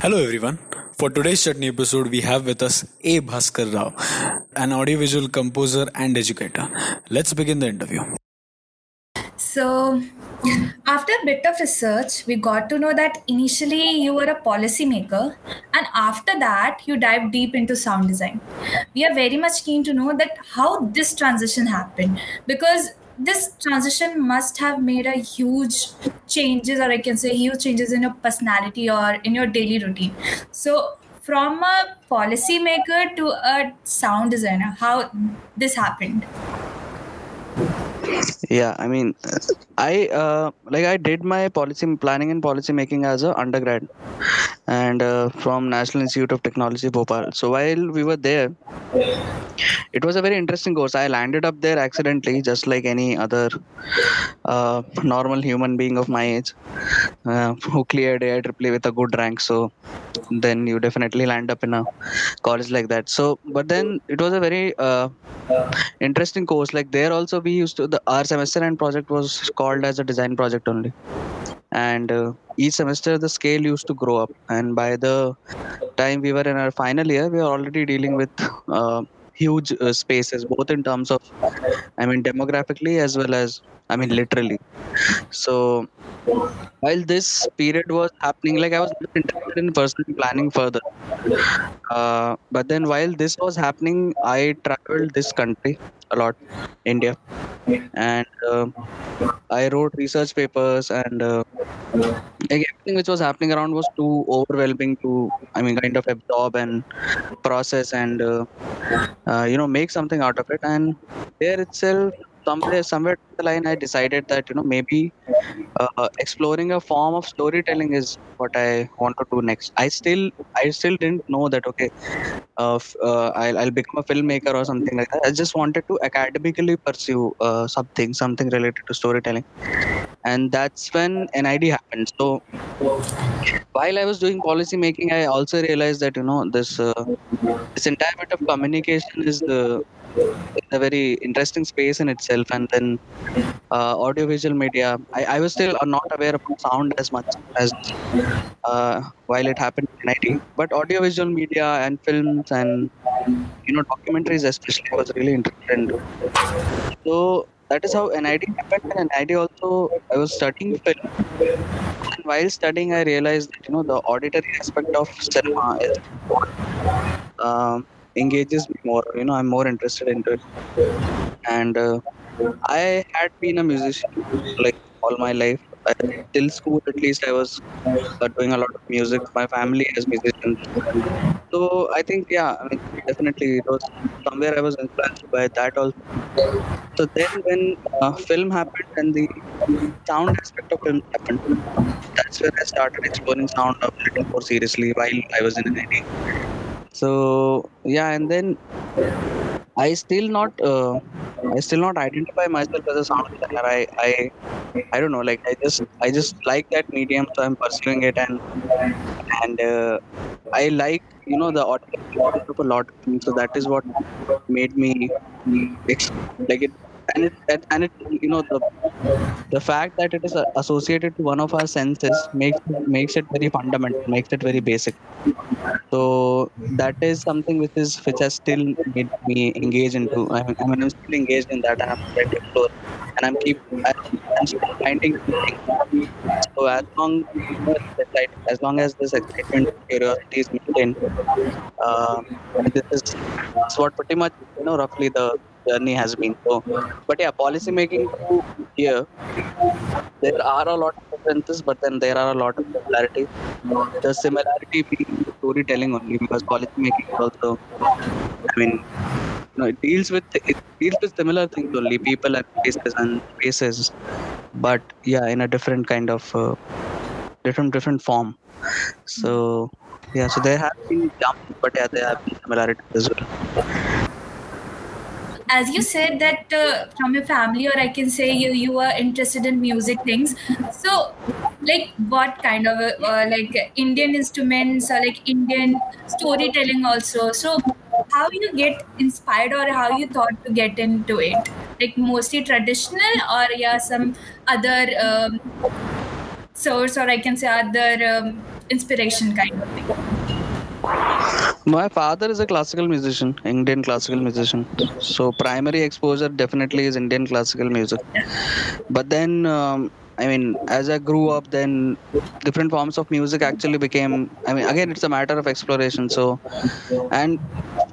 Hello everyone. For today's Chutney episode, we have with us A. Bhaskar Rao, an audiovisual composer and educator. Let's begin the interview. So, after a bit of research, we got to know that initially you were a policymaker, and after that, you dived deep into sound design. We are very much keen to know that how this transition happened because this transition must have made a huge changes, or I can say huge changes in your personality or in your daily routine. So, from a policymaker to a sound designer, how this happened? Yeah, I mean, I uh, like I did my policy planning and policy making as a undergrad, and uh, from National Institute of Technology, Bhopal. So while we were there, it was a very interesting course. I landed up there accidentally, just like any other uh, normal human being of my age uh, who cleared AIEEE with a good rank. So then you definitely land up in a college like that. So, but then it was a very uh, interesting course. Like there also we used to the our semester and project was called as a design project only, and uh, each semester the scale used to grow up. And by the time we were in our final year, we were already dealing with uh, huge uh, spaces, both in terms of, I mean, demographically as well as, I mean, literally. So while this period was happening, like I was interested in personal planning further. Uh, but then while this was happening, I traveled this country a lot, India, and uh, I wrote research papers and uh, like everything which was happening around was too overwhelming to, I mean, kind of absorb and process and uh, uh, you know make something out of it. And there itself, somewhere somewhere the line, I decided that you know maybe uh, exploring a form of storytelling is what I want to do next. I still I still didn't know that okay, uh, f- uh, I'll, I'll become a filmmaker or something like that. I just wanted to academically pursue uh, something something related to storytelling, and that's when NID happened. So while I was doing policy making, I also realized that you know this uh, this entire bit of communication is uh, is a very interesting space in itself, and then uh, audiovisual media. I, I was still not aware of sound as much as uh, while it happened in IT, but audiovisual media and films and you know documentaries especially was really interested in. So that is how NID happened, and NID also I was studying film. And while studying, I realized that you know the auditory aspect of cinema is um, engages me more. You know, I'm more interested into it, and uh, I had been a musician like all my life. Till school, at least, I was uh, doing a lot of music. My family is musicians, so I think, yeah, I mean, definitely, it was somewhere I was influenced by that also. So then, when uh, film happened and the sound aspect of film happened, that's when I started exploring sound a little more seriously while I was in NIT. So yeah, and then I still not uh, I still not identify myself as a sound designer. I I I don't know. Like I just I just like that medium, so I'm pursuing it, and and uh, I like you know the audio a lot. So that is what made me like it. And it and it you know the the fact that it is associated to one of our senses makes makes it very fundamental, makes it very basic. So that is something which is which has still made me engage into. I mean, I I'm still engaged in that, and I'm trying to explore, and I'm keep I'm, still finding. So as long as as long as this excitement, curiosity is maintained, uh, this is what pretty much you know roughly the journey has been. So, but yeah, policy making here there are a lot of differences, but then there are a lot of similarities. The similarity being storytelling only because policy making also, I mean, you know, it deals with it deals with similar things only, people and places and spaces, but yeah, in a different kind of uh, different different form. So yeah, so there have been jumps, but yeah, there have been similarities as well. As you said that uh, from your family or i can say you you were interested in music things. So like what kind of uh, uh, like indian instruments or like indian storytelling also? So how you get inspired or how you thought to get into it? Like mostly traditional or yeah some other um, source or i can say other um, inspiration kind of thing? My father is a classical musician, Indian classical musician. So primary exposure definitely is Indian classical music. But then, um, I mean, as I grew up, then different forms of music actually became. I mean, again, it's a matter of exploration. So, and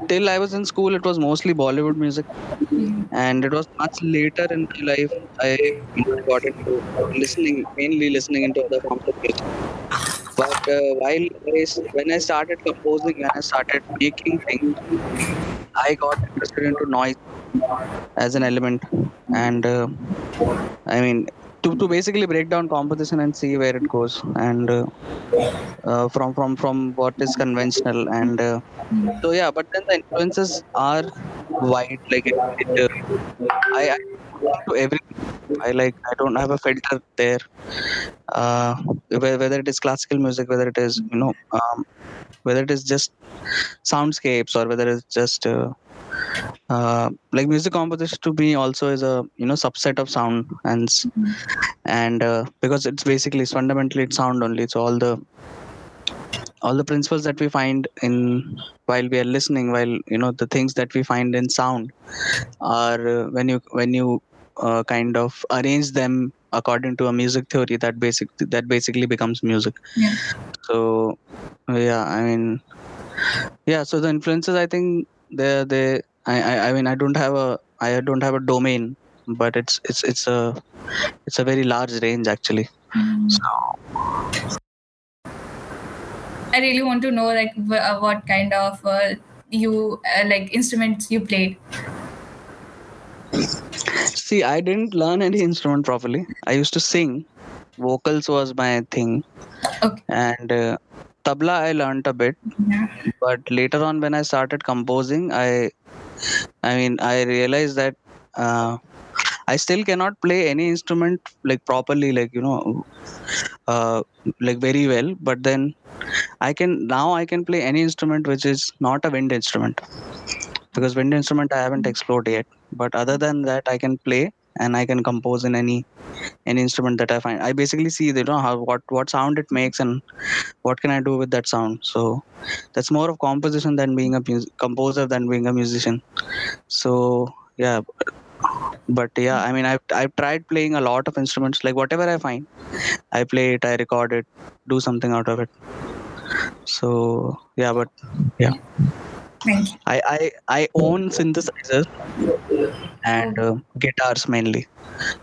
till I was in school, it was mostly Bollywood music, and it was much later in my life I got into listening, mainly listening into other forms of music. But uh, while I, when I started composing, when I started making things, I got interested into noise as an element, and uh, I mean to, to basically break down composition and see where it goes, and uh, uh, from from from what is conventional, and uh, so yeah. But then the influences are wide. Like it, it, uh, I, I to every I like I don't have a filter there. Uh, whether it is classical music, whether it is you know, um, whether it is just soundscapes or whether it's just uh, uh, like music composition to me also is a you know subset of sound and and uh, because it's basically it's fundamentally it's sound only. So all the all the principles that we find in while we are listening while you know the things that we find in sound are uh, when you when you uh, kind of arrange them according to a music theory that basic that basically becomes music yeah. so yeah i mean yeah so the influences i think they they I, I i mean i don't have a i don't have a domain but it's it's it's a it's a very large range actually mm. so i really want to know like what kind of uh, you uh, like instruments you played See, I didn't learn any instrument properly. I used to sing. Vocals was my thing. Okay. And uh, tabla I learned a bit. Yeah. But later on when I started composing, I I mean, I realized that uh, I still cannot play any instrument like properly, like you know, uh, like very well. But then I can now I can play any instrument which is not a wind instrument because wind instrument I haven't explored yet. But other than that, I can play and I can compose in any any instrument that I find. I basically see you know how what what sound it makes and what can I do with that sound. So that's more of composition than being a composer than being a musician. So yeah, but yeah, I mean I've I've tried playing a lot of instruments. Like whatever I find, I play it, I record it, do something out of it. So yeah, but yeah. I I, I own synthesizers and uh, guitars mainly.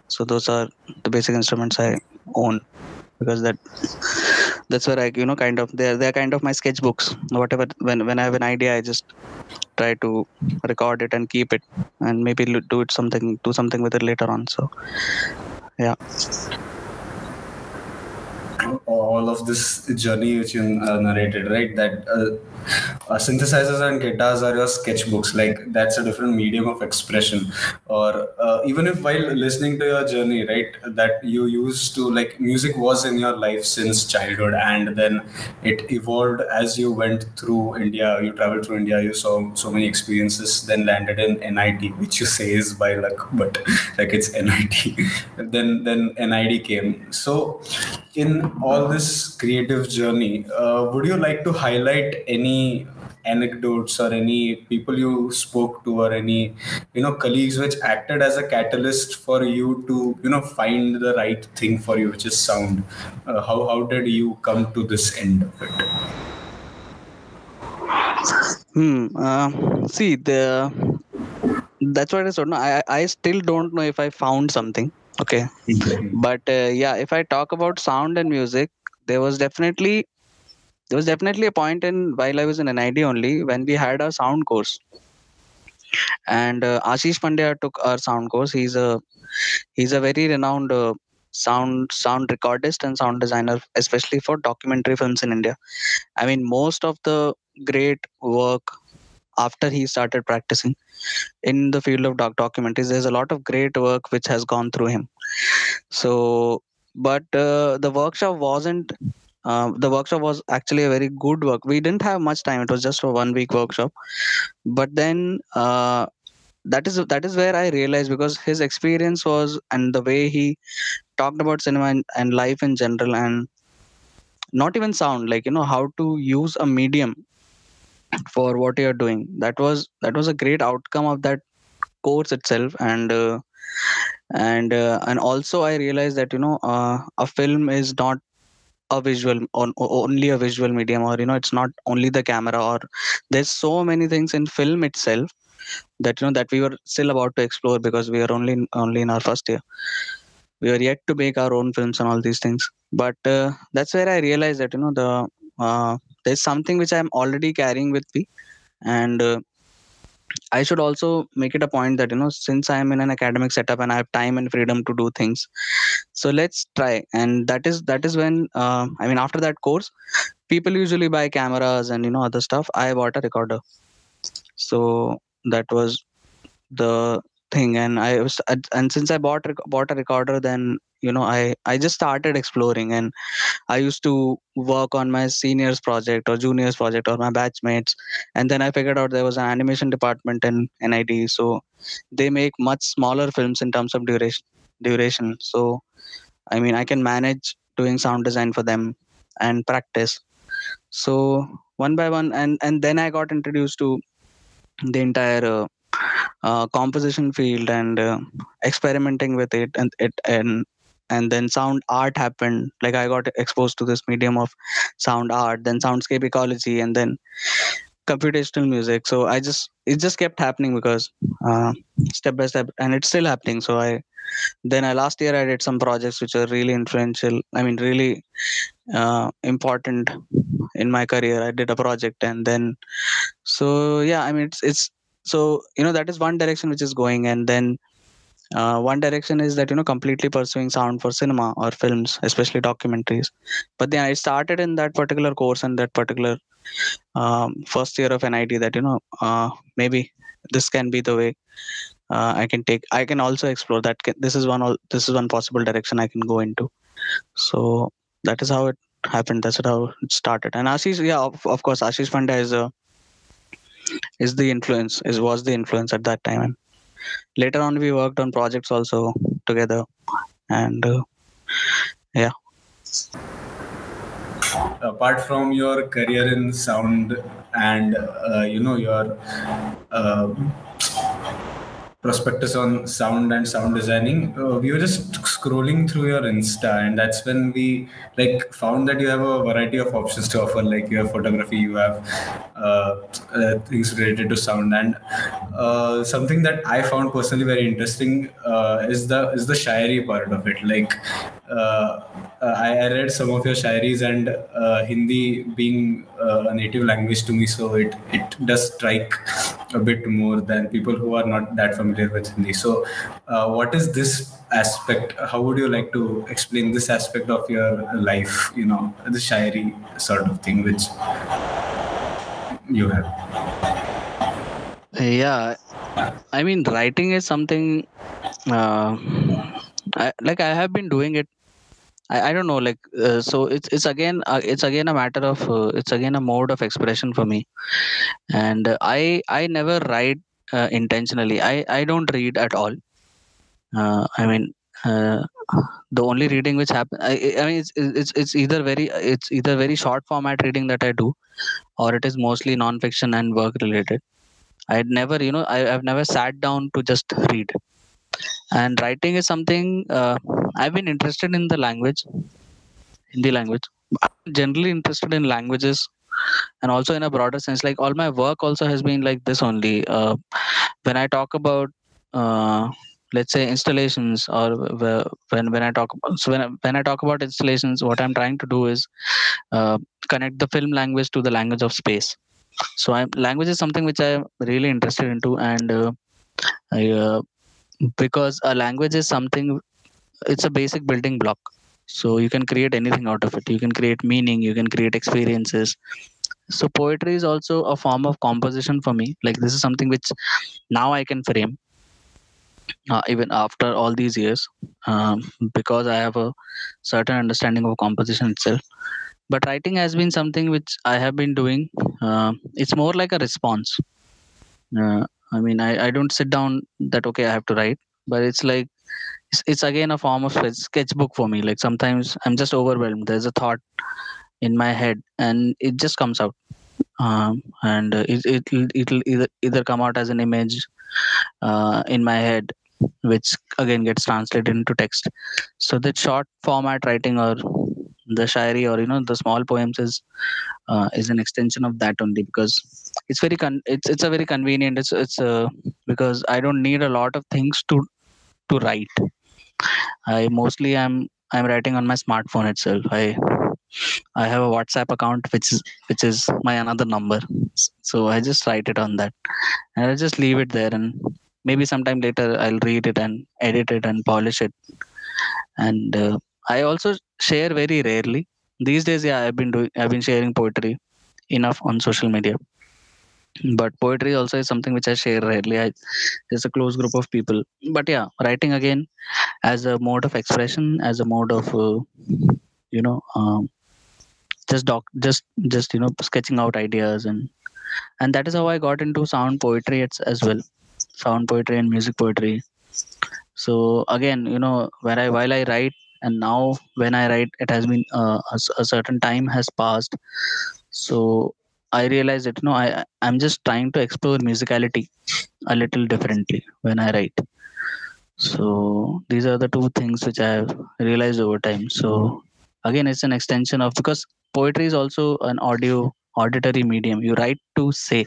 So those are the basic instruments I own because that that's where I you know kind of they're they're kind of my sketchbooks. Whatever when when I have an idea, I just try to record it and keep it and maybe do it something do something with it later on. So yeah all of this journey which you uh, narrated, right? That uh, uh, synthesizers and guitars are your sketchbooks. Like that's a different medium of expression. Or uh, even if while listening to your journey, right, that you used to like music was in your life since childhood, and then it evolved as you went through India. You traveled through India. You saw so many experiences. Then landed in NIT, which you say is by luck, but like it's NIT. then then NID came. So in all this creative journey, uh, would you like to highlight any anecdotes or any people you spoke to or any you know colleagues which acted as a catalyst for you to you know find the right thing for you which is sound? Uh, how how did you come to this end of it? Hmm uh, see the that's what i said no i i still don't know if i found something okay. But uh, yeah if i talk about sound and music there was definitely there was definitely a point in while i was in nid only when we had a sound course. And uh, ashish pandya took our sound course. He's a he's a very renowned uh, sound sound recordist and sound designer especially for documentary films in india. I mean most of the great work after he started practicing in the field of doc documentaries there's a lot of great work which has gone through him. So but uh, the workshop wasn't uh, the workshop was actually a very good work. We didn't have much time. It was just a one week workshop. But then uh, that is that is where i realized because his experience was and the way he talked about cinema and, and life in general and not even sound like you know how to use a medium for what you're doing. That was that was a great outcome of that course itself. And uh, and uh, and also i realized that you know uh, a film is not a visual on only a visual medium or you know it's not only the camera or there's so many things in film itself that you know that we were still about to explore because we are only only in our first year. We are yet to make our own films and all these things. But uh, that's where i realized that you know the uh, there's something which i'm already carrying with me. And uh, i should also make it a point that you know since i'm in an academic setup and i have time and freedom to do things so let's try. And that is that is when uh, i mean after that course people usually buy cameras and you know other stuff. I bought a recorder. So that was the thing and i was and since i bought bought a recorder then you know i i just started exploring and i used to work on my seniors project or juniors project or my batchmates and then i figured out there was an animation department in nid so they make much smaller films in terms of duration duration. So i mean i can manage doing sound design for them and practice. So one by one and and then i got introduced to the entire uh, uh, composition field and uh, experimenting with it and it and and then sound art happened. Like i got exposed to this medium of sound art then soundscape ecology and then computational music. So i just it just kept happening because uh, step by step and it's still happening. So i then I, last year i did some projects which are really influential i mean really uh, important in my career. I did a project and then so yeah i mean it's it's so you know that is one direction which is going. And then uh, one direction is that you know completely pursuing sound for cinema or films especially documentaries. But then i started in that particular course and that particular um, first year of nid that you know uh, maybe this can be the way uh, i can take i can also explore that this is one this is one possible direction i can go into. So that is how it happened. That's how it started. And ashish yeah of, of course ashish Pandya is a is the influence is was the influence at that time. And later on we worked on projects also together. And uh, yeah. Apart from your career in sound and uh, you know your uh, prospectus on sound and sound designing. Uh, we were just scrolling through your insta and that's when we like found that you have a variety of options to offer like you have photography you have uh, uh, things related to sound. And uh, something that i found personally very interesting uh, is the is the shayari part of it. Like uh, I, I, read some of your shairis and hindi being a native language to me so it it does strike a bit more than people who are not that familiar with hindi. So what is this aspect? How would you like to explain this aspect of your life you know the shairi sort of thing which you have? Yeah i mean writing is something uh, I, like i have been doing it i, I don't know like uh, so it's it's again uh, it's again a matter of uh, it's again a mode of expression for me. And i i never write uh, intentionally. I i don't read at all. Uh, i mean uh, the only reading which happen I, I mean it's, it's it's either very it's either very short format reading that i do or it is mostly non-fiction and work related. I'd never you know I, have never sat down to just read. And writing is something uh, i've been interested in the language hindi language. I'm generally interested in languages and also in a broader sense like all my work also has been like this only. Uh, when i talk about uh, let's say installations or when when i talk about so when I, when I talk about installations what i'm trying to do is uh, connect the film language to the language of space. So I'm, language is something which i'm really interested into and uh, I, uh, because a language is something it's a basic building block. So you can create anything out of it. You can create meaning you can create experiences. So poetry is also a form of composition for me. Like this is something which now i can frame uh, even after all these years um, because i have a certain understanding of composition itself. But writing has been something which i have been doing. Uh, it's more like a response. Uh, i mean I, I don't sit down that okay i have to write but it's like it's, again a form of sketchbook for me. Like sometimes i'm just overwhelmed. There's a thought in my head and it just comes out. Um, and it, it'll, it'll either, either come out as an image uh, in my head which again gets translated into text. So the short format writing or the shairi or you know the small poems is uh, is an extension of that only because it's very con- it's it's a very convenient it's it's because i don't need a lot of things to to write i mostly am i'm writing on my smartphone itself. I i have a whatsapp account which is which is my another number. So i just write it on that. And i just leave it there and maybe sometime later i'll read it and edit it and polish it. And uh, i also share very rarely. These days yeah i've been doing i've been sharing poetry enough on social media but poetry also is something which i share rarely. I, there's a close group of people. But yeah writing again as a mode of expression as a mode of uh, you know um, just doc just just you know sketching out ideas and and that is how i got into sound poetry it's, as well. Sound poetry and music poetry. So again you know when i while i write and now when i write it has been uh, a, a certain time has passed. So i realized that you know i i'm just trying to explore musicality a little differently when i write. So these are the two things which i have realized over time. So again it's an extension of because poetry is also an audio auditory medium. You write to say.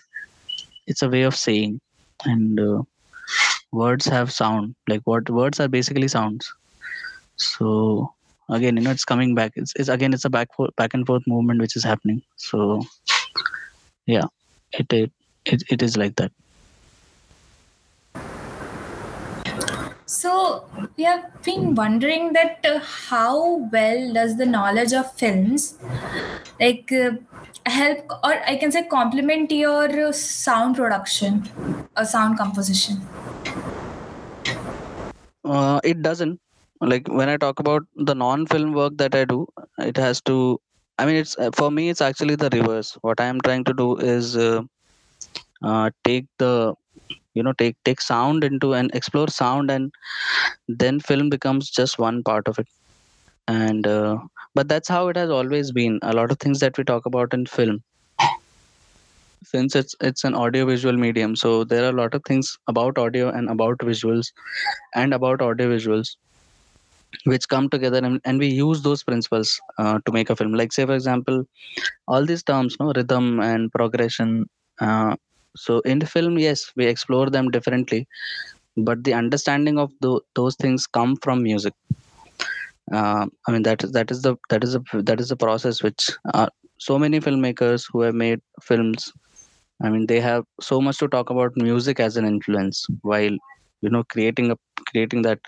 It's a way of saying. And uh, words have sound. Like what words are basically sounds. So again you know it's coming back. It's, it's again it's a back back and forth movement which is happening. So yeah. It it it, it is like that. So we have been wondering that uh, how well does the knowledge of films like uh, help or I can say complement your uh, sound production or sound composition? uh, it doesn't. Like when i talk about the non-film work that i do it has to i mean it's uh, for me it's actually the reverse. What i am trying to do is uh, uh, take the you know take take sound into and explore sound and then film becomes just one part of it. And uh, but that's how it has always been. A lot of things that we talk about in film since it's it's an audio visual medium. So there are a lot of things about audio and about visuals and about audio visuals which come together and, and we use those principles uh, to make a film. Like say for example all these terms no rhythm and progression uh, so in the film yes we explore them differently but the understanding of tho- those things come from music. Uh, i mean that is that is the that is a that is the process which uh, so many filmmakers who have made films i mean they have so much to talk about music as an influence while you know creating a creating that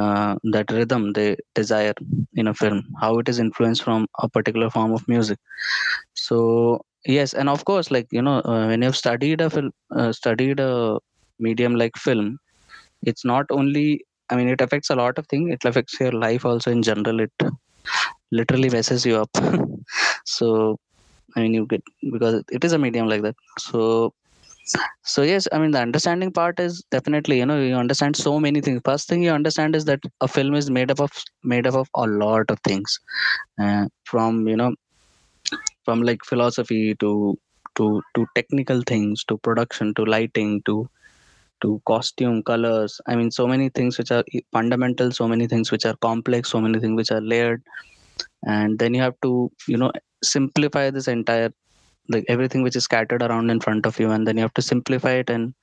uh, that rhythm they desire in a film how it is influenced from a particular form of music. So yes and of course like you know uh, when you've studied a film uh, studied a medium like film it's not only i mean it affects a lot of things. It affects your life also in general. It literally messes you up. So i mean you get because it is a medium like that. So so yes i mean the understanding part is definitely you know you understand so many things. First thing you understand is that a film is made up of made up of a lot of things. Uh, from you know from like philosophy to to to technical things to production to lighting to to costume colors. I mean so many things which are fundamental so many things which are complex so many things which are layered. And then you have to you know simplify this entire like everything which is scattered around in front of you and then you have to simplify it and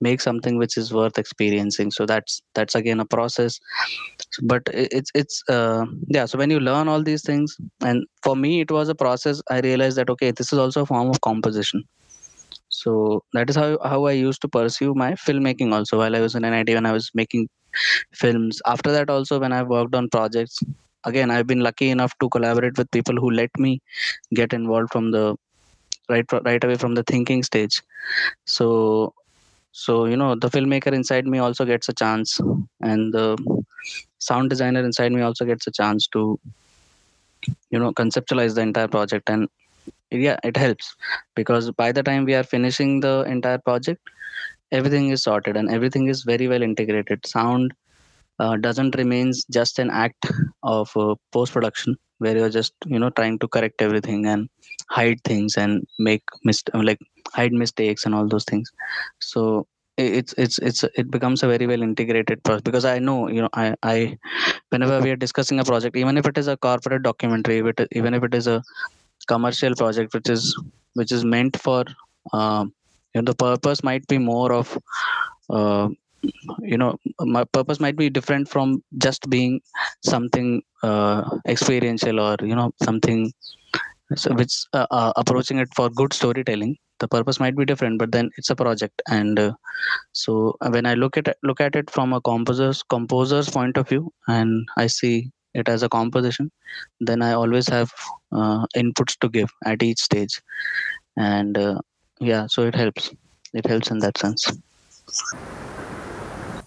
make something which is worth experiencing. So that's that's again a process. But it's it's uh, yeah so when you learn all these things and for me it was a process i realized that okay this is also a form of composition. So that is how, how i used to pursue my filmmaking also while i was in nit when i was making films. After that also when i worked on projects again i've been lucky enough to collaborate with people who let me get involved from the right right away from the thinking stage. So so you know the filmmaker inside me also gets a chance and the sound designer inside me also gets a chance to you know conceptualize the entire project. And yeah it helps because by the time we are finishing the entire project everything is sorted and everything is very well integrated. Sound uh, doesn't remains just an act of uh, post production where you're just you know trying to correct everything and hide things and make mist like hide mistakes and all those things. So it's it's it's it becomes a very well integrated process because i know you know i i whenever we are discussing a project even if it is a corporate documentary it, even if it is a commercial project which is which is meant for um, you know the purpose might be more of uh, you know my purpose might be different from just being something uh, experiential or you know something so which uh, uh, approaching it for good storytelling. The purpose might be different but then it's a project. And uh, so uh, when i look at look at it from a composer's composer's point of view and i see it as a composition then i always have uh, inputs to give at each stage. And uh, yeah so it helps. It helps in that sense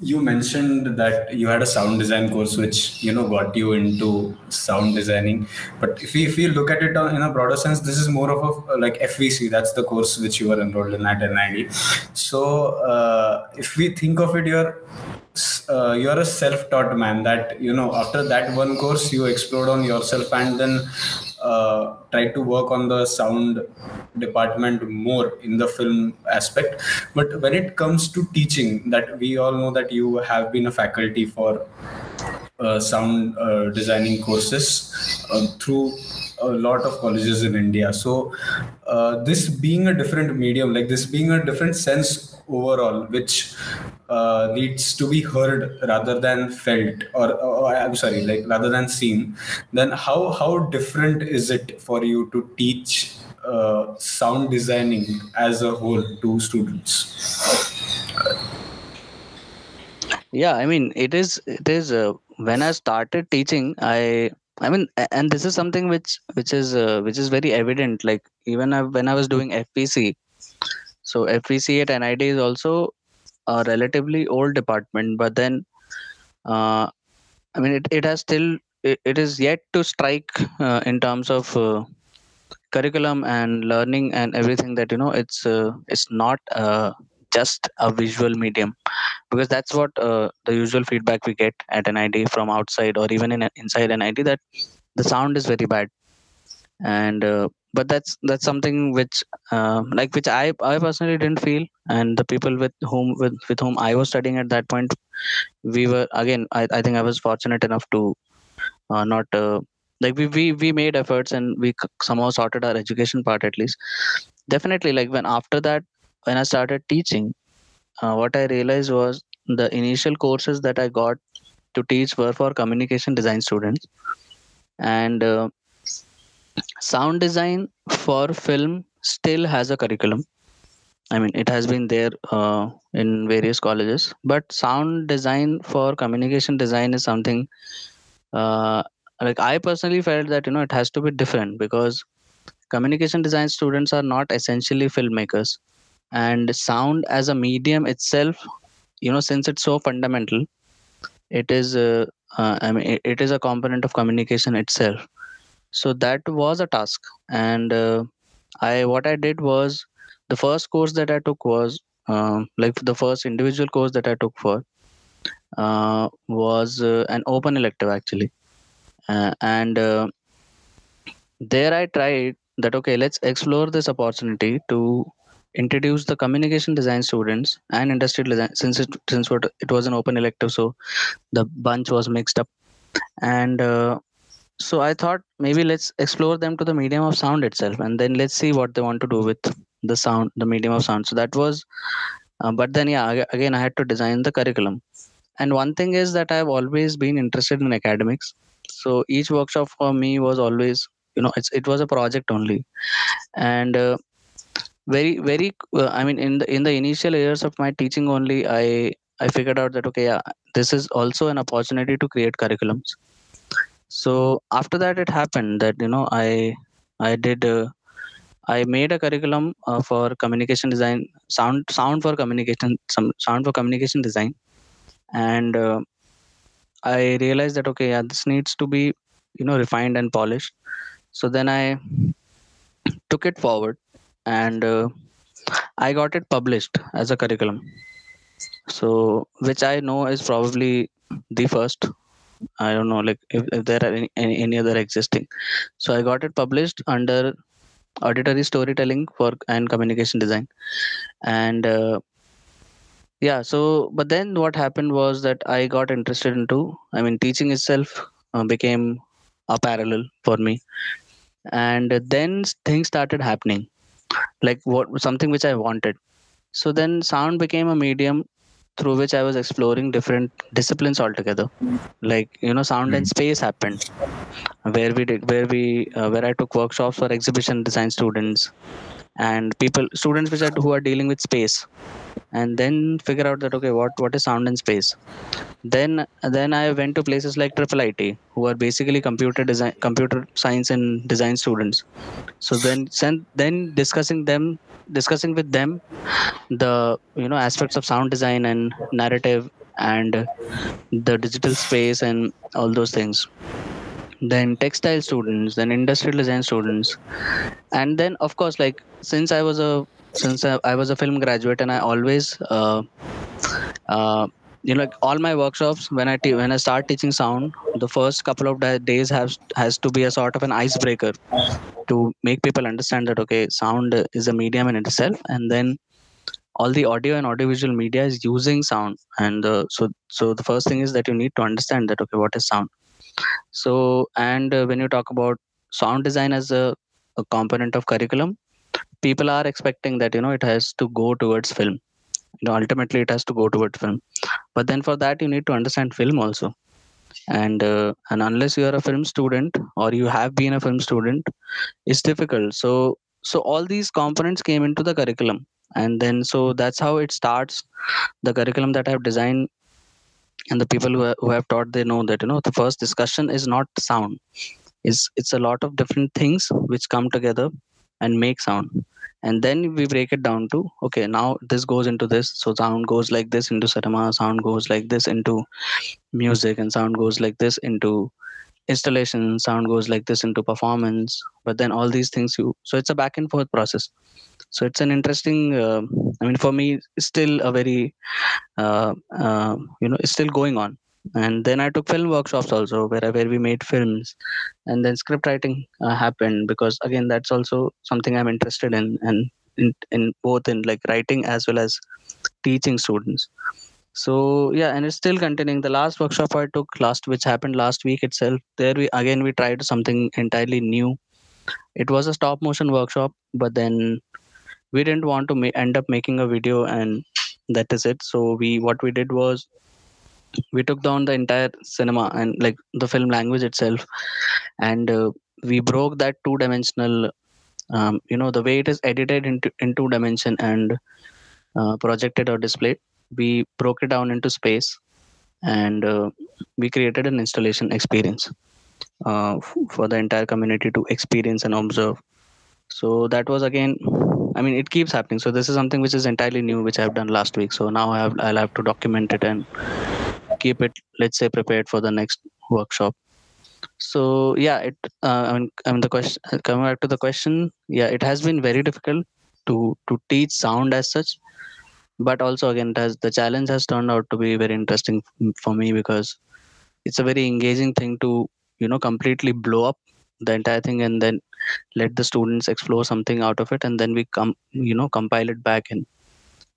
you mentioned that you had a sound design course which you know got you into sound designing. But if we, if we look at it in a broader sense this is more of a like fvc that's the course which you were enrolled in at nid so uh, if we think of it you're uh, you're a self-taught man that you know after that one course you explored on yourself and then uh, try to work on the sound department more in the film aspect. But when it comes to teaching that we all know that you have been a faculty for uh, sound uh, designing courses uh, through a lot of colleges in india. So uh, this being a different medium like this being a different sense overall which uh, needs to be heard rather than felt or, i'm sorry like rather than seen then how how different is it for you to teach uh, sound designing as a whole to students? Yeah i mean it is it is uh, when i started teaching i i mean and this is something which which is uh, which is very evident like even when i was doing fvc so fvc at nid is also a relatively old department but then uh, i mean it, it has still it, it is yet to strike uh, in terms of uh, curriculum and learning and everything that you know it's uh, it's not uh, just a visual medium. Because that's what uh, the usual feedback we get at NID from outside or even in inside NID that the sound is very bad. And but that's that's something which uh, like which I I personally didn't feel. And the people with whom with, with whom I was studying at that point we were again I, I think I was fortunate enough to uh, not uh, like we, we we made efforts and we somehow sorted our education part at least. Definitely like when after that when I started teaching, uh, what I realized was the initial courses that I got to teach were for communication design students, and uh, sound design for film still has a curriculum. I mean, it has been there uh, in various colleges, but sound design for communication design is something uh, like I personally felt that you know it has to be different because communication design students are not essentially filmmakers and sound as a medium itself you know since it's so fundamental it is uh, uh, i mean it, it is a component of communication itself so that was a task. And uh, i what i did was the first course that i took was um, like the first individual course that i took for uh, was uh, an open elective actually. Uh, and there i tried that okay let's explore this opportunity to introduce the communication design students and industrial design since it since it was an open elective so the bunch was mixed up. And uh, so i thought maybe let's explore them to the medium of sound itself and then let's see what they want to do with the sound the medium of sound. So that was uh, but then yeah again i had to design the curriculum. And one thing is that i've always been interested in academics. So each workshop for me was always you know it's it was a project only. And uh, very very uh, i mean in the in the initial years of my teaching only i i figured out that okay yeah this is also an opportunity to create curriculums so after that it happened that you know i i did uh, i made a curriculum uh, for communication design sound sound for communication some sound for communication design and uh, i realized that okay yeah this needs to be you know refined and polished so then i took it forward and uh, I got it published as a curriculum. So, which I know is probably the first I don't know, like if, if there are any, any, other existing. So I got it published under auditory storytelling for and communication design, and uh, yeah. So, but then what happened was that I got interested into. I mean, teaching itself uh, became a parallel for me, and then things started happening, like what something which I wanted. So then sound became a medium through which I was exploring different disciplines altogether. Like you know, sound and space happened, where we did where we uh, where I took workshops for exhibition design students and people students which are who are dealing with space, and then figure out that okay, what what is sound and space. Then then I went to places like Triple IT, who are basically computer design, computer science and design students. So then then discussing them discussing with them the you know aspects of sound design and narrative and the digital space and all those things then textile students then industrial design students. And then of course like since i was a since i, was a film graduate and i always uh, uh, you know like all my workshops when i te- when i start teaching sound the first couple of days has has to be a sort of an icebreaker to make people understand that okay sound is a medium in itself. And then all the audio and audiovisual media is using sound. And uh, so so the first thing is that you need to understand that okay what is sound so and uh, when you talk about sound design as a, a component of curriculum people are expecting that you know it has to go towards film. You know ultimately it has to go towards film. But then for that you need to understand film also. And uh, and unless you are a film student or you have been a film student it's difficult. So so all these components came into the curriculum. And then so that's how it starts. The curriculum that i've designed and the people who, who have taught they know that you know the first discussion is not sound. Is it's a lot of different things which come together and make sound. And then we break it down to okay now this goes into this. So sound goes like this into cinema sound goes like this into music and sound goes like this into installation sound goes like this into performance but then all these things you so it's a back and forth process. So it's an interesting uh, i mean for me still a very uh, uh, you know it's still going on. And then i took film workshops also where, where we made films and then script writing uh, happened because again that's also something i'm interested in and in, in both in like writing as well as teaching students so yeah and it's still continuing. The last workshop i took last which happened last week itself there we again we tried something entirely new. It was a stop motion workshop but then we didn't want to ma- end up making a video and that is it. So we what we did was we took down the entire cinema and like the film language itself and uh, we broke that two dimensional um, you know the way it is edited into in two dimension and uh, projected or displayed we broke it down into space and uh, we created an installation experience uh, f- for the entire community to experience and observe. So that was again i mean it keeps happening. So this is something which is entirely new which i've done last week. So now i have i'll have to document it and keep it let's say prepared for the next workshop. So yeah it uh, i mean i mean the question coming back to the question yeah it has been very difficult to to teach sound as such but also again has the challenge has turned out to be very interesting for me because it's a very engaging thing to you know completely blow up the entire thing and then let the students explore something out of it and then we come you know compile it back and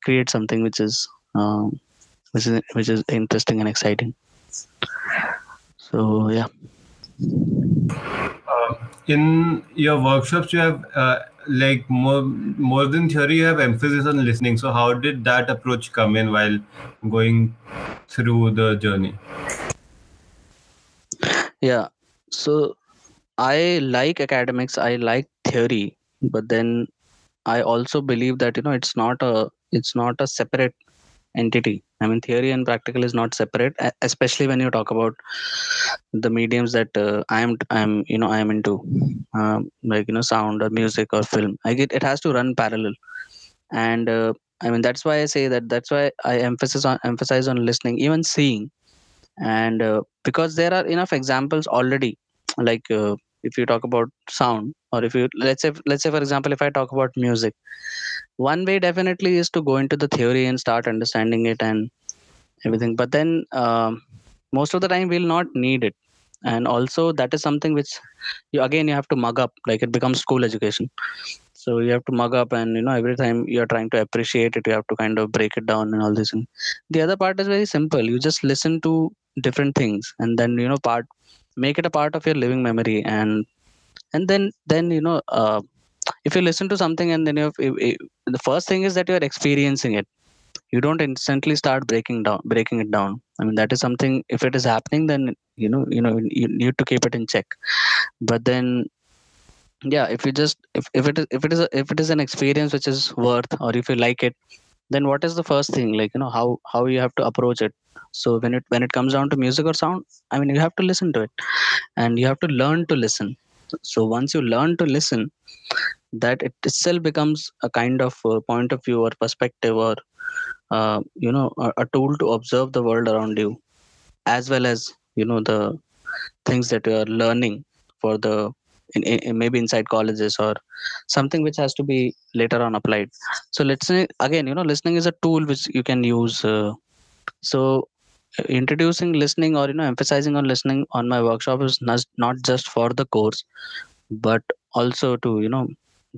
create something which is um, which is which is interesting and exciting. So yeah. Uh, in your workshops you have uh, like more more than theory you have emphasis on listening. So how did that approach come in while going through the journey? Yeah. So i like academics i like theory but then i also believe that you know it's not a it's not a separate entity i mean theory and practical is not separate especially when you talk about the mediums that uh, i am i am you know i am into. Um, like you know sound or music or film. I get it has to run parallel. And uh, i mean that's why i say that that's why i emphasize on emphasize on listening even seeing. And uh, because there are enough examples already like uh, if you talk about sound or if you let's say let's say for example if i talk about music one way definitely is to go into the theory and start understanding it and everything. But then um, most of the time we'll not need it. And also that is something which you again you have to mug up like it becomes school education. So you have to mug up and you know every time you're trying to appreciate it you have to kind of break it down and all this. And the other part is very simple. You just listen to different things and then you know part make it a part of your living memory and and then then you know uh, if you listen to something and then you the first thing is that you're experiencing it you don't instantly start breaking down breaking it down. I mean that is something if it is happening then you know you know you need to keep it in check. But then yeah if you just if, if it is if it is a, if it is an experience which is worth or if you like it then what is the first thing? Like you know how how you have to approach it? So when it when it comes down to music or sound i mean you have to listen to it and you have to learn to listen. So once you learn to listen that it itself becomes a kind of uh, point of view or perspective or uh, you know a, a tool to observe the world around you as well as you know the things that you are learning for the in, in, maybe inside colleges or something which has to be later on applied. So let's say again you know listening is a tool which you can use uh, so introducing listening or you know emphasizing on listening on my workshop is not, not just for the course but also to you know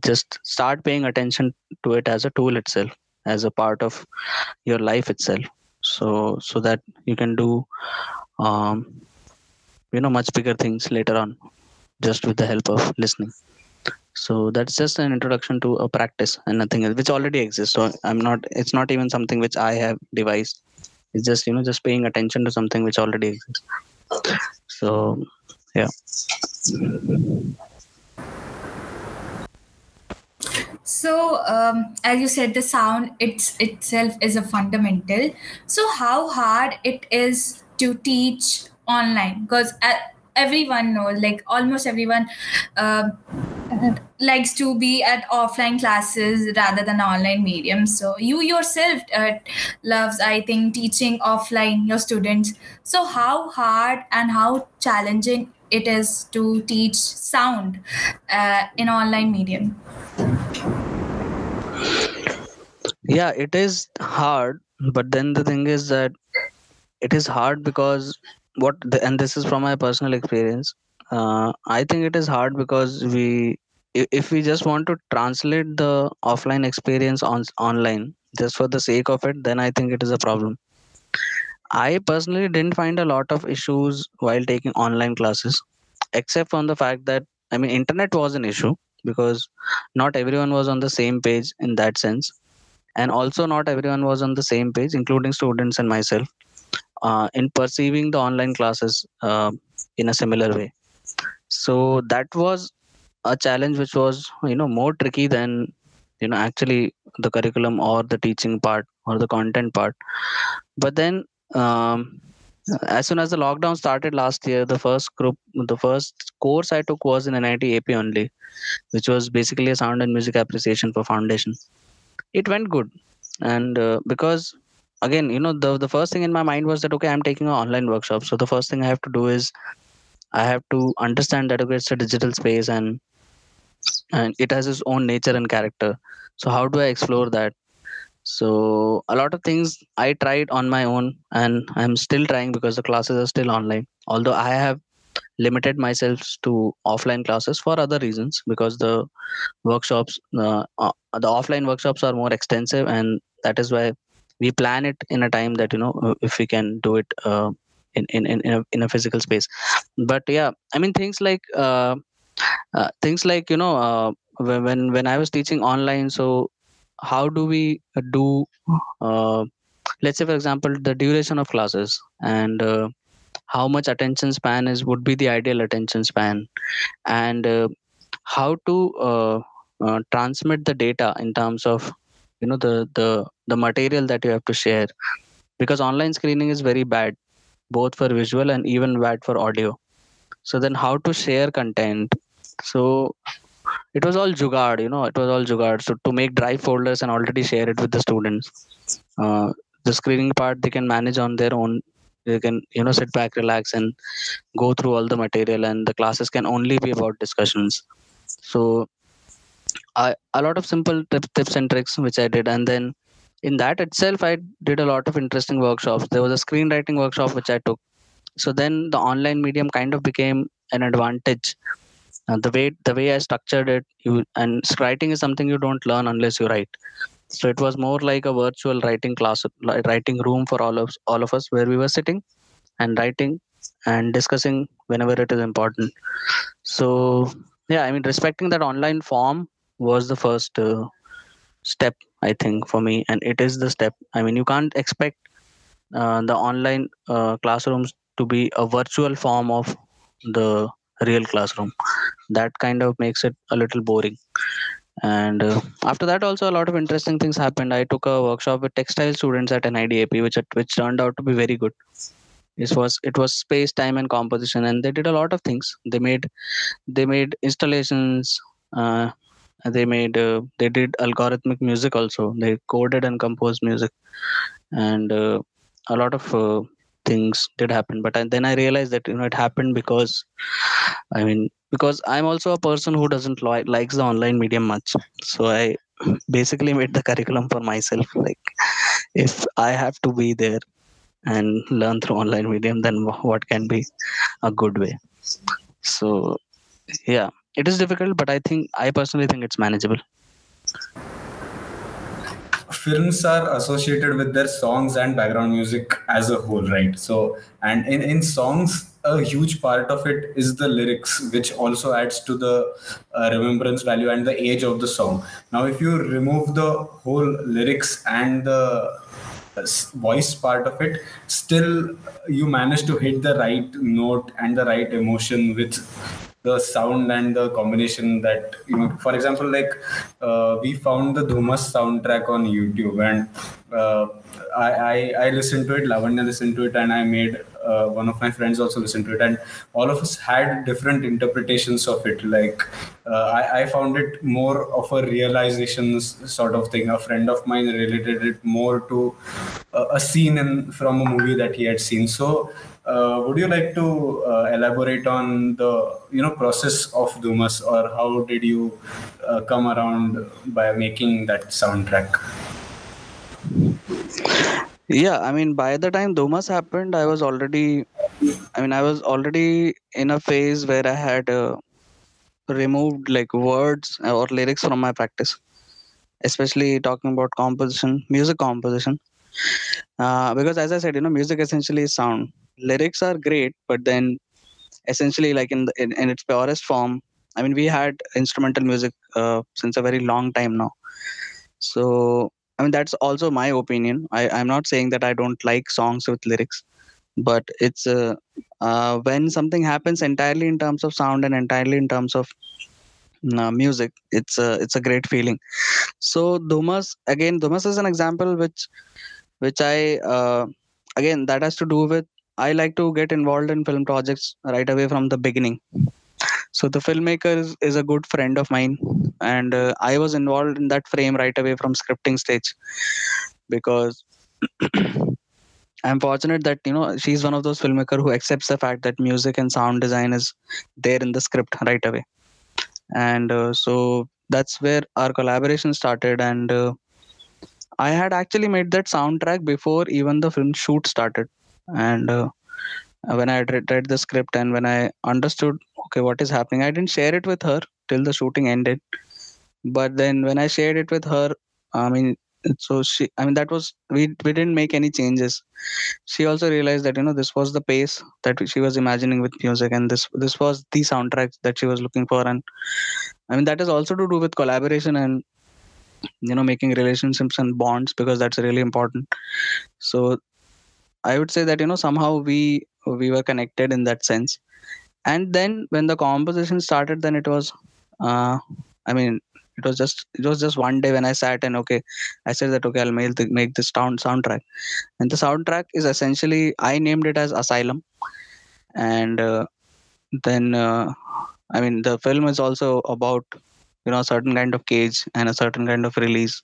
just start paying attention to it as a tool itself as a part of your life itself. So so that you can do um you know much bigger things later on just with the help of listening. So that's just an introduction to a practice and nothing else which already exists. So i'm not it's not even something which i have devised. It's just you know just paying attention to something which already exists. So yeah. So, um, as you said, the sound it's itself is a fundamental. So, how hard it is to teach online? Because everyone knows, like almost everyone, uh, likes to be at offline classes rather than online medium. So, you yourself uh, loves, I think, teaching offline your students. So, how hard and how challenging it is to teach sound uh, in online medium? yeah it is hard but then the thing is that it is hard because what the, and this is from my personal experience uh, i think it is hard because we if we just want to translate the offline experience on online just for the sake of it then i think it is a problem. I personally didn't find a lot of issues while taking online classes except from the fact that i mean internet was an issue because not everyone was on the same page in that sense. And also not everyone was on the same page including students and myself uh, in perceiving the online classes uh, in a similar way. So that was a challenge which was you know more tricky than you know actually the curriculum or the teaching part or the content part. But then um, as soon as the lockdown started last year the first group the first course i took was in NID AP only which was basically a sound and music appreciation for foundation. It went good. And uh, because again you know the the first thing in my mind was that okay i'm taking an online workshop. So the first thing i have to do is i have to understand that okay it's a digital space and and it has its own nature and character. So how do i explore that? So a lot of things i tried on my own and i'm still trying because the classes are still online. Although i have limited myself to offline classes for other reasons because the workshops uh, uh, the offline workshops are more extensive and that is why we plan it in a time that you know uh, if we can do it uh, in, in in in a, in a physical space. But yeah i mean things like uh, uh, things like you know uh, when when i was teaching online so how do we do uh, let's say for example the duration of classes and uh, how much attention span is would be the ideal attention span. And uh, how to uh, uh, transmit the data in terms of you know the the the material that you have to share. Because online screening is very bad both for visual and even bad for audio. So then how to share content? So it was all jugad you know it was all jugad. So to make drive folders and already share it with the students. Uh, the screening part they can manage on their own. They can you know sit back relax and go through all the material and the classes can only be about discussions. So I, a lot of simple tips, tips and tricks which i did. And then in that itself i did a lot of interesting workshops. There was a screenwriting workshop which i took. So then the online medium kind of became an advantage. Uh, the way the way i structured it you and writing is something you don't learn unless you write. So it was more like a virtual writing class writing room for all of all of us where we were sitting and writing and discussing whenever it is important. So yeah i mean respecting that online form was the first uh, step i think for me. And it is the step. I mean you can't expect uh, the online uh, classrooms to be a virtual form of the real classroom. That kind of makes it a little boring. And uh, after that also a lot of interesting things happened. I took a workshop with textile students at nidap which which turned out to be very good. It was it was space time and composition and they did a lot of things. They made they made installations uh, they made uh, they did algorithmic music also. They coded and composed music. And uh, a lot of uh, things did happen. But then i realized that you know it happened because i mean because i'm also a person who doesn't li- likes the online medium much. So i basically made the curriculum for myself. Like if i have to be there and learn through online medium then what can be a good way? So yeah it is difficult but i think i personally think it's manageable. Films are associated with their songs and background music as a whole right? So and in, in songs a huge part of it is the lyrics which also adds to the uh, remembrance value and the age of the song. Now if you remove the whole lyrics and the uh, voice part of it still you manage to hit the right note and the right emotion with the sound and the combination that you know for example like uh, we found the dhumas soundtrack on youtube and uh, I, I i listened to it lavanya listened to it and i made uh, one of my friends also listened to it. And all of us had different interpretations of it. Like uh, I, I found it more of a realization sort of thing. A friend of mine related it more to a, a scene in from a movie that he had seen. So uh, would you like to uh, elaborate on the you know process of Dumas or how did you uh, come around by making that soundtrack? yeah i mean by the time Dumas happened i was already i mean i was already in a phase where i had uh, removed like words or lyrics from my practice especially talking about composition music composition uh, because as i said you know music essentially is sound lyrics are great but then essentially like in, the, in, in its purest form i mean we had instrumental music uh, since a very long time now so I mean, that's also my opinion. I, I'm not saying that I don't like songs with lyrics, but it's uh, uh, when something happens entirely in terms of sound and entirely in terms of uh, music, it's a it's a great feeling. So dumas again, dumas is an example which which I uh, again that has to do with I like to get involved in film projects right away from the beginning. So the filmmaker is, is a good friend of mine, and uh, I was involved in that frame right away from scripting stage because I'm fortunate that you know she's one of those filmmaker who accepts the fact that music and sound design is there in the script right away, and uh, so that's where our collaboration started. And uh, I had actually made that soundtrack before even the film shoot started, and uh, when I read, read the script and when I understood okay what is happening, I didn't share it with her till the shooting ended. But then when I shared it with her, I mean, so she, I mean, that was we we didn't make any changes. She also realized that you know this was the pace that she was imagining with music, and this this was the soundtrack that she was looking for, and I mean that is also to do with collaboration and you know making relationships and bonds because that's really important. So I would say that you know somehow we we were connected in that sense. And then when the composition started then it was uh, i mean it was just it was just one day when i sat and okay i said that okay i'll make, the, make this sound soundtrack. And the soundtrack is essentially i named it as asylum. And uh, then uh, i mean the film is also about you know a certain kind of cage and a certain kind of release.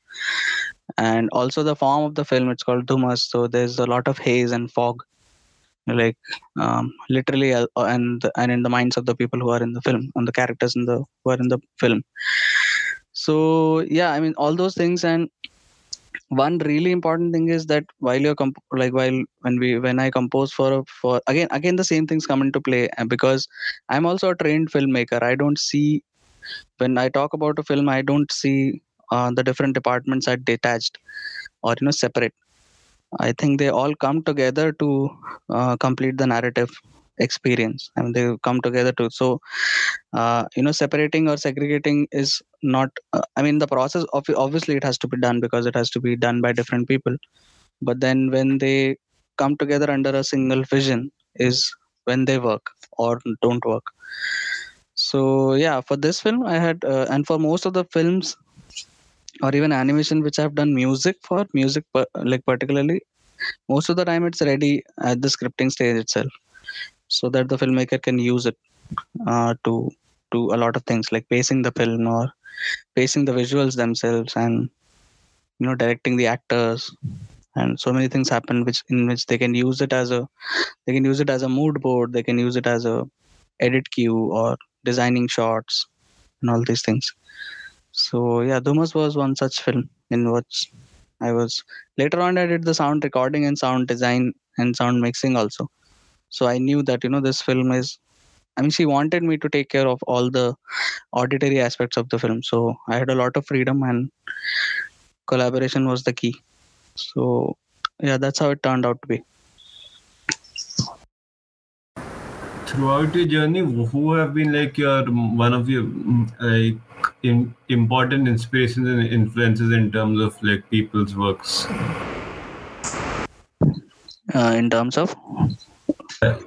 And also the form of the film it's called dumas so there's a lot of haze and fog like um, literally uh, and and in the minds of the people who are in the film and the characters in the who are in the film. So yeah i mean all those things and one really important thing is that while you're comp- like while when we when i compose for a for again again the same things come into play because i'm also a trained filmmaker i don't see when i talk about a film i don't see uh, the different departments are detached or you know separate. I think they all come together to uh, complete the narrative experience. I mean, they come together too so uh, you know separating or segregating is not uh, i mean the process of obviously it has to be done because it has to be done by different people. But then when they come together under a single vision is when they work or don't work so yeah for this film i had uh, and for most of the films or even animation which i've done music for music like particularly most of the time it's ready at the scripting stage itself so that the filmmaker can use it uh, to do a lot of things like pacing the film or pacing the visuals themselves and you know directing the actors and so many things happen which in which they can use it as a they can use it as a mood board they can use it as a edit cue or designing shots and all these things so yeah dumas was one such film in which i was later on i did the sound recording and sound design and sound mixing also so i knew that you know this film is I mean, she wanted me to take care of all the auditory aspects of the film. So I had a lot of freedom and collaboration was the key. So yeah, that's how it turned out to be. Throughout your journey, who have been like your one of your mm, like in, important inspirations and influences in terms of like people's works? Uh, in terms of?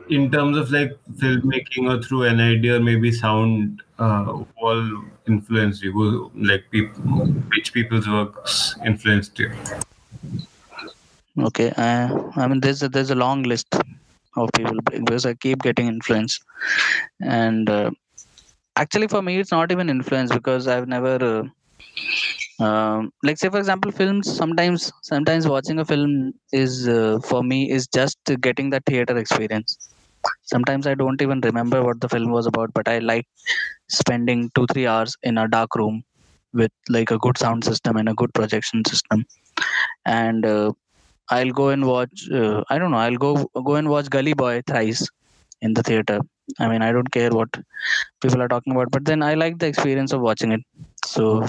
In terms of like filmmaking or through an idea or maybe sound uh, all influenced you? Who like people which people's works influenced you? Okay uh, i mean there's a, there's a long list of people because i keep getting influence and uh, actually for me it's not even influence because i've never uh, um, like say for example films sometimes sometimes watching a film is uh, for me is just getting the theater experience. Sometimes i don't even remember what the film was about but i like spending two three hours in a dark room with like a good sound system and a good projection system. And uh, i'll go and watch uh, i don't know i'll go go and watch gully boy thrice in the theater. I mean i don't care what people are talking about but then i like the experience of watching it. So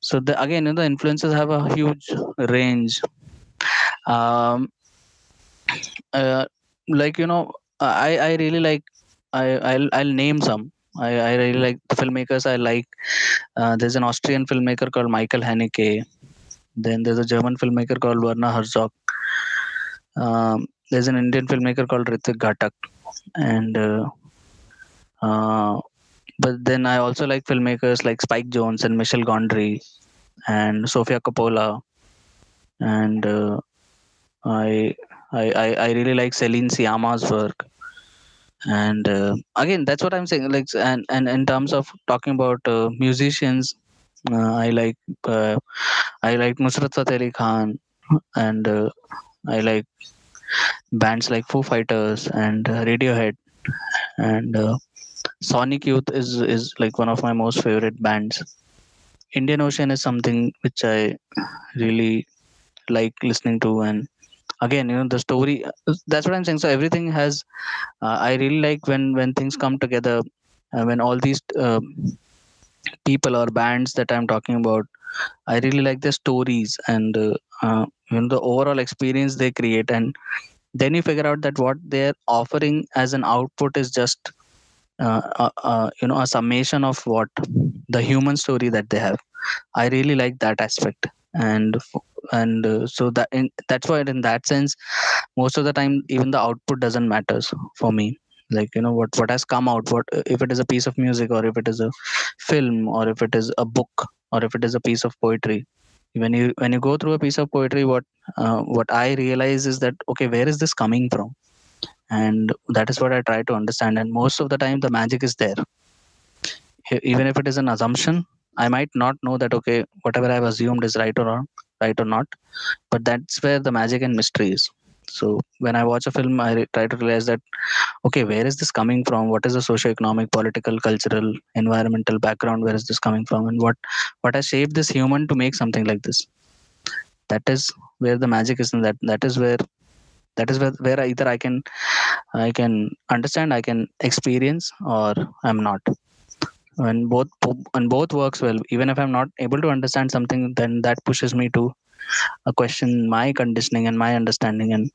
so the, again you know, the influences have a huge range. Um uh, like you know i i really like i i'll, I'll name some. I, I really like the filmmakers i like. Uh, there's an austrian filmmaker called michael haneke then there's a german filmmaker called werner herzog um, there's an indian filmmaker called Ritwik Ghatak and uh, uh, but then I also like filmmakers like Spike Jonze and Michel Gondry and Sofia Coppola, and uh, I, I I really like Celine Sciamma's work. And uh, again, that's what I'm saying. Like, and and in terms of talking about uh, musicians, I like uh, I like Nusrat Fateh Ali Khan, and uh, I like bands like Foo Fighters and Radiohead, and Sonic Youth is is like one of my most favorite bands. Indian Ocean is something which I really like listening to, and again, you know, the story. That's what I'm saying. So everything has. Uh, I really like when when things come together, uh, when all these uh, people or bands that I'm talking about. I really like their stories and uh, uh, you know the overall experience they create, and then you figure out that what they're offering as an output is just uh, uh, uh, you know a summation of what the human story that they have. I really like that aspect. And and uh, so that in, that's why in that sense most of the time even the output doesn't matter for me like you know what what has come out what if it is a piece of music or if it is a film or if it is a book or if it is a piece of poetry. When you when you go through a piece of poetry what uh, what i realize is that okay where is this coming from? And that is what i try to understand. And most of the time the magic is there. Even if it is an assumption i might not know that okay whatever i've assumed is right or wrong right or not. But that's where the magic and mystery is so when i watch a film i try to realize that okay where is this coming from? What is the socio-economic political cultural environmental background? Where is this coming from? And what what has shaped this human to make something like this? That is where the magic is and that that is where that is where, where either i can i can understand i can experience or i'm not. And both and both works well. Even if i'm not able to understand something then that pushes me to uh, question my conditioning and my understanding and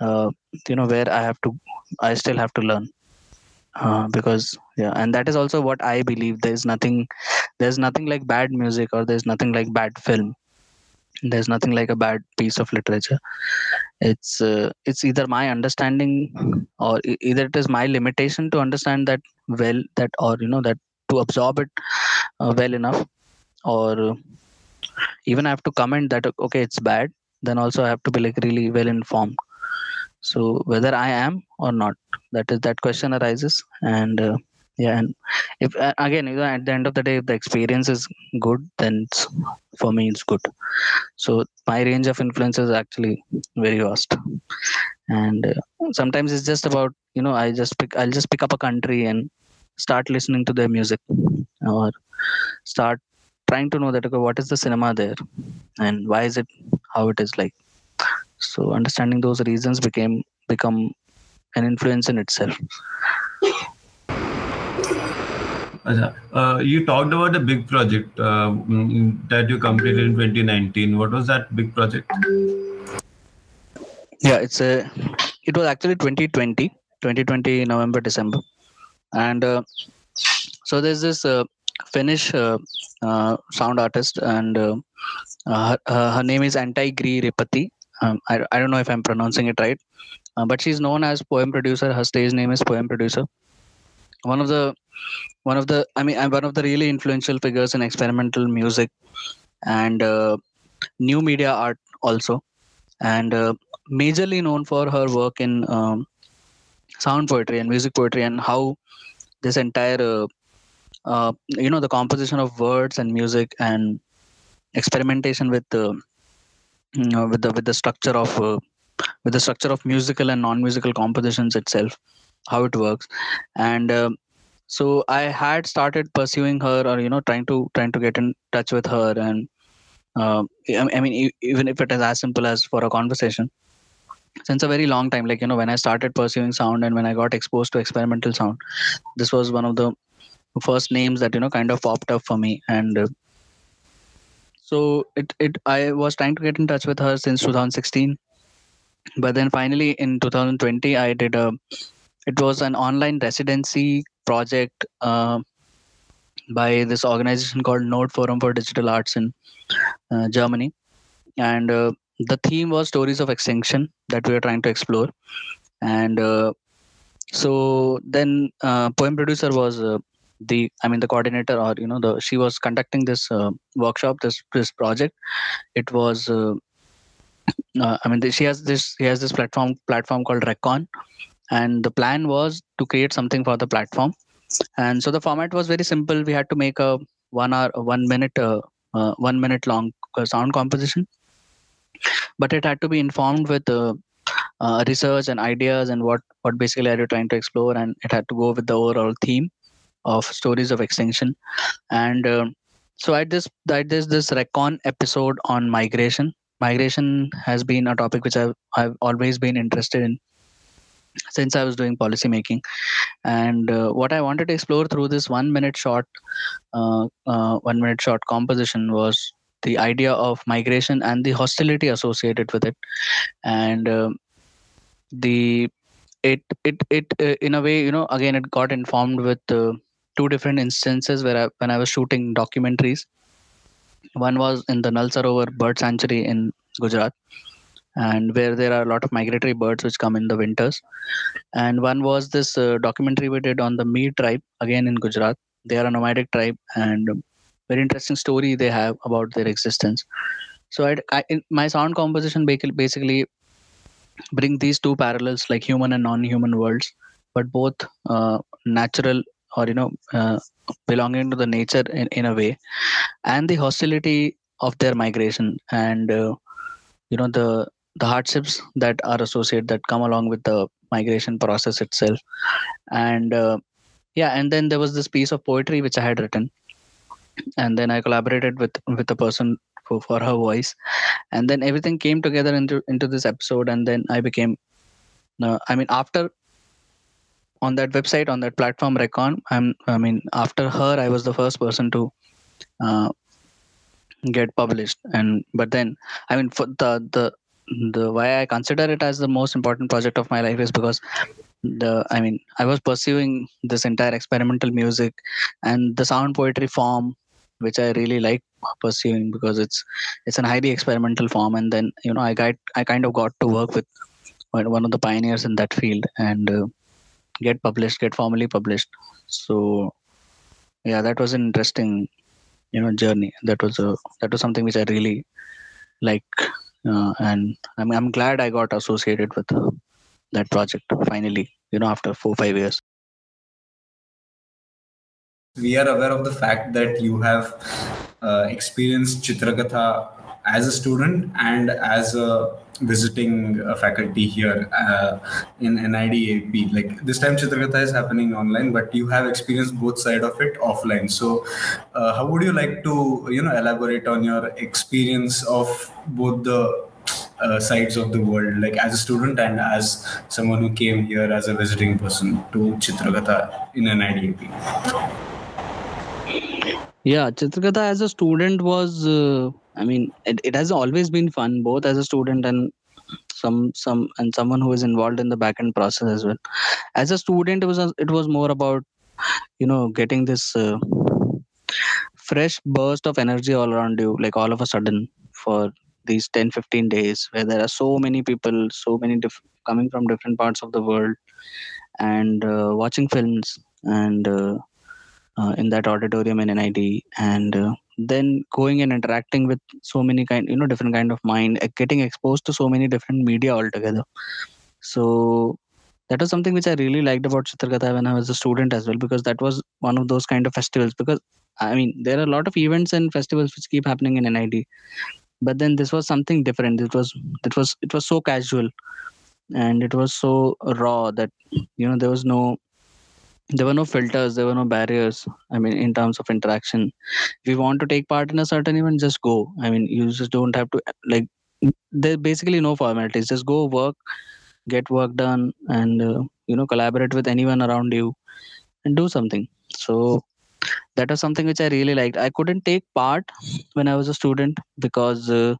uh, you know where i have to i still have to learn. Uh, because yeah and that is also what i believe. There's nothing there's nothing like bad music or there's nothing like bad film. There's nothing like a bad piece of literature. It's uh, it's either my understanding or either it is my limitation to understand that well that or you know that to absorb it uh, well enough or even i have to comment that okay it's bad then also i have to be like really well informed. So whether i am or not that is that question arises and uh, yeah and if uh, again you know at the end of the day if the experience is good then for me it's good. So my range of influence is actually very vast. And uh, sometimes it's just about you know i just pick i'll just pick up a country and start listening to their music or start trying to know that okay what is the cinema there? And why is it how it is like? So understanding those reasons became become an influence in itself. Uh, you talked about a big project uh, mm, that you completed in 2019 what was that big project? Yeah it's a it was actually 2020 2020 november december. And uh, so there's this uh, finnish uh, uh, sound artist and uh, her, her name is Antye Greie-Ripatti um, I, I don't know if i'm pronouncing it right but she's known as poem producer. Her stage name is poem producer. One of the one of the i mean one of the really influential figures in experimental music and new media art also. And uh, majorly known for her work in um, sound poetry and music poetry and how this entire uh, uh, you know the composition of words and music and experimentation with the you know, with the with the structure of uh, with the structure of musical and non-musical compositions itself how it works. And uh, so i had started pursuing her or you know trying to trying to get in touch with her and uh, I, mean even if it is as simple as for a conversation since a very long time like you know when i started pursuing sound and when i got exposed to experimental sound this was one of the first names that you know kind of popped up for me. And uh, so it, it i was trying to get in touch with her since 2016 but then finally in 2020 i did a it was an online residency project uh, by this organization called node forum for digital arts in uh, germany. And uh, the theme was stories of extinction that we were trying to explore. And uh, so then uh, poem producer was the i mean the coordinator or you know the she was conducting this uh, workshop this this project. It was uh, uh, i mean the, she has this she has this platform platform called recon. And the plan was to create something for the platform. And so the format was very simple. We had to make a one hour one minute uh, uh, one minute long uh, sound composition. But it had to be informed with uh, research and ideas and what what basically are you trying to explore? And it had to go with the overall theme of stories of extinction. And uh, so i this i this recon episode on migration migration has been a topic which i've, I've always been interested in since i was doing policy making. And uh, what i wanted to explore through this one minute short uh, uh, one minute short composition was the idea of migration and the hostility associated with it. And um the it it it uh, in a way you know again it got informed with uh, two different instances where I, when i was shooting documentaries. One was in the nal sarovar bird sanctuary in gujarat and where there are a lot of migratory birds which come in the winters. And one was this uh, documentary we did on the Mee tribe again in gujarat. They are a nomadic tribe and um, very interesting story they have about their existence. So I, I my sound composition basically basically bring these two parallels like human and non-human worlds but both uh, natural or you know uh, belonging to the nature in, in a way and the hostility of their migration and uh, you know the the hardships that are associated that come along with the migration process itself. And uh, yeah and then there was this piece of poetry which i had written and then i collaborated with with a person for, for her voice. And then everything came together into into this episode and then i became uh, i mean after on that website on that platform recon. I'm i mean after her i was the first person to uh, get published. And but then i mean for the the the why i consider it as the most important project of my life is because the i mean i was pursuing this entire experimental music and the sound poetry form which i really like pursuing because it's it's an highly experimental form. And then you know i got i kind of got to work with one of the pioneers in that field. And uh, get published get formally published. So yeah that was an interesting you know journey. That was a that was something which i really like uh, and I'm, I'm glad i got associated with uh, that project finally you know after four five years we are aware of the fact that you have uh, experienced Chitrakatha as a student and as a visiting uh, faculty here uh, in NIDAP. Like this time, Chitrakatha is happening online, but you have experienced both side of it offline. So, uh, how would you like to, you know, elaborate on your experience of both the uh, sides of the world, like as a student and as someone who came here as a visiting person to Chitrakatha in NIDAP? Yeah chitrakatha as a student was uh, i mean it, it has always been fun both as a student and some some and someone who is involved in the backend process as well. As a student it was a, it was more about you know getting this uh, fresh burst of energy all around you like all of a sudden for these 10 15 days where there are so many people so many diff- coming from different parts of the world and uh, watching films and uh, uh, in that auditorium in NID, and uh, then going and interacting with so many kind, you know, different kind of mind, uh, getting exposed to so many different media altogether. So that was something which I really liked about Chitrakatha when I was a student as well, because that was one of those kind of festivals. Because I mean, there are a lot of events and festivals which keep happening in NID, but then this was something different. It was it was it was so casual, and it was so raw that you know there was no there were no filters there were no barriers i mean in terms of interaction. If you want to take part in a certain event just go. I mean you just don't have to like there's basically no formalities. Just go work get work done and uh, you know collaborate with anyone around you and do something. So that was something which i really liked. I couldn't take part when i was a student because uh,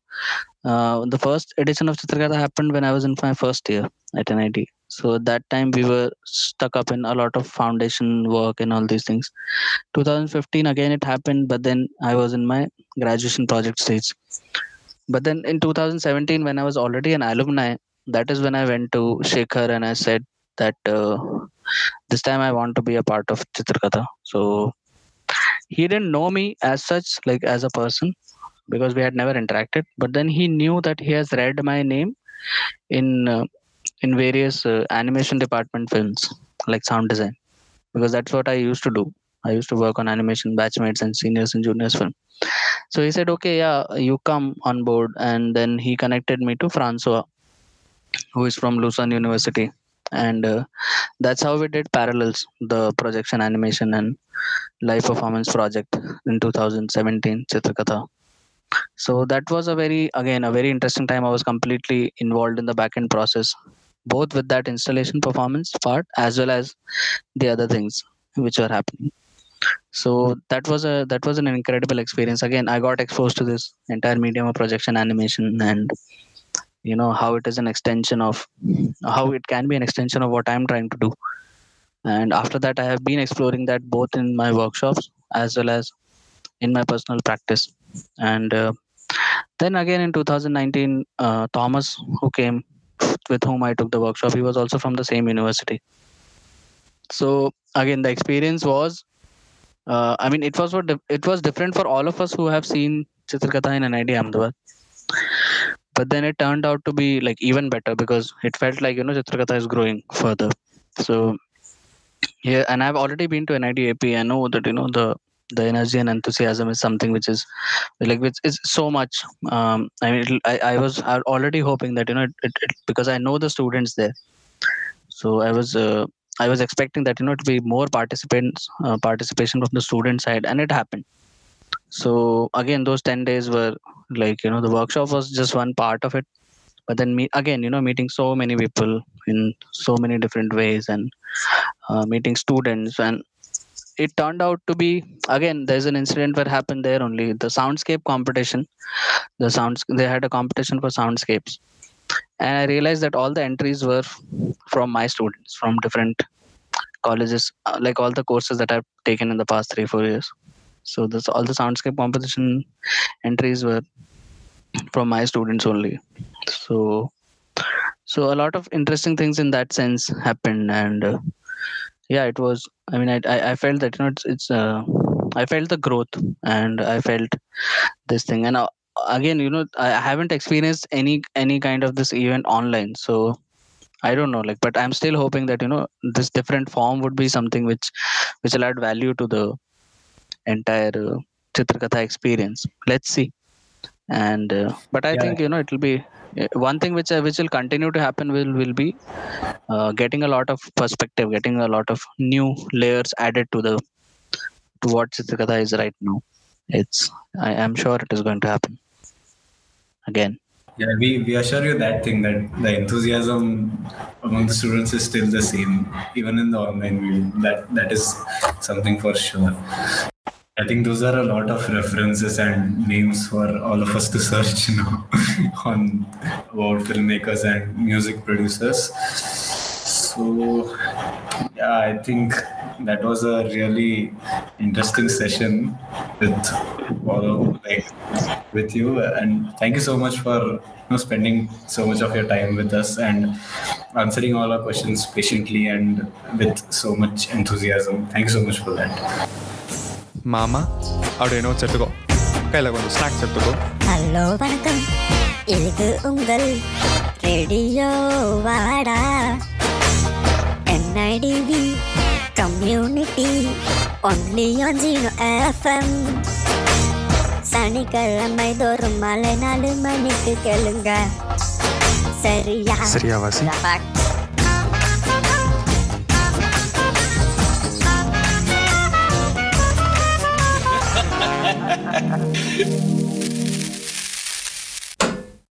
uh, the first edition of chitrakatha happened when i was in my first year at nid so at that time we were stuck up in a lot of foundation work and all these things. 2015 again it happened but then i was in my graduation project stage. But then in 2017 when i was already an alumni that is when i went to shekhar and i said that uh, this time i want to be a part of chitrakatha so he didn't know me as such like as a person because we had never interacted. But then he knew that he has read my name in uh, in various uh, animation department films like sound design because that's what i used to do i used to work on animation batchmates and seniors and juniors film so he said okay yeah you come on board and then he connected me to francois who is from Lausanne University. And uh, that's how we did Parallels, the projection animation and live performance project in 2017, Chitrakatha. So that was a very, again, a very interesting time. I was completely involved in the backend process, both with that installation performance part as well as the other things which were happening. So that was a that was an incredible experience. Again, I got exposed to this entire medium of projection animation and you know how it is an extension of how it can be an extension of what i'm trying to do and after that i have been exploring that both in my workshops as well as in my personal practice and uh, then again in 2019 uh, thomas who came with whom i took the workshop. He was also from the same university. So again the experience was uh, i mean it was what it was different for all of us who have seen chitrakatha in nid ahmedabad. But then it turned out to be like even better because it felt like you know chitrakatha is growing further. So yeah and i've already been to nidap i know that you know the the energy and enthusiasm is something which is like which is so much um i mean I, I was already hoping that you know it, it, it because i know the students there. So i was uh, i was expecting that you know to be more participants uh, participation from the student side and it happened. So again those 10 days were like you know the workshop was just one part of it. But then me again you know meeting so many people in so many different ways and uh, meeting students and it turned out to be again there's an incident that happened there only. The soundscape competition the sounds they had a competition for soundscapes. And i realized that all the entries were from my students from different colleges uh, like all the courses that i've taken in the past three four years. So this all the soundscape competition entries were from my students only. So so a lot of interesting things in that sense happened and uh, yeah it was i mean I, I i felt that you know it's it's uh, i felt the growth and i felt this thing. And uh, again you know i haven't experienced any any kind of this event online so i don't know like but i'm still hoping that you know this different form would be something which which will add value to the entire uh, chitrakatha experience. Let's see. And uh, but i Yeah. think you know it will be one thing which uh, which will continue to happen will will be uh, getting a lot of perspective getting a lot of new layers added to the to what chitrakatha is right now it's i am sure it is going to happen again Yeah, we, we assure you that thing that the enthusiasm among the students is still the same, even in the online world. That that is something for sure. I think those are a lot of references and names for all of us to search now on about filmmakers and music producers. So yeah, I think that was a really interesting session with all like with you and thank you so much for you know, spending so much of your time with us and answering all our questions patiently and with so much enthusiasm. Thank you so much for that. மாமா அப்படியே notes எடுத்துக்கோ. கையில் கொஞ்சம் snacks எடுத்துக்கோ. Hello வணக்கம். இது உங்கள் radio வாடா. NITV community only on Zeno FM சனிக்கிழமை தோறும் மாலை நாலு மணிக்கு கேளுங்க. சரியா? சரியா வாசி.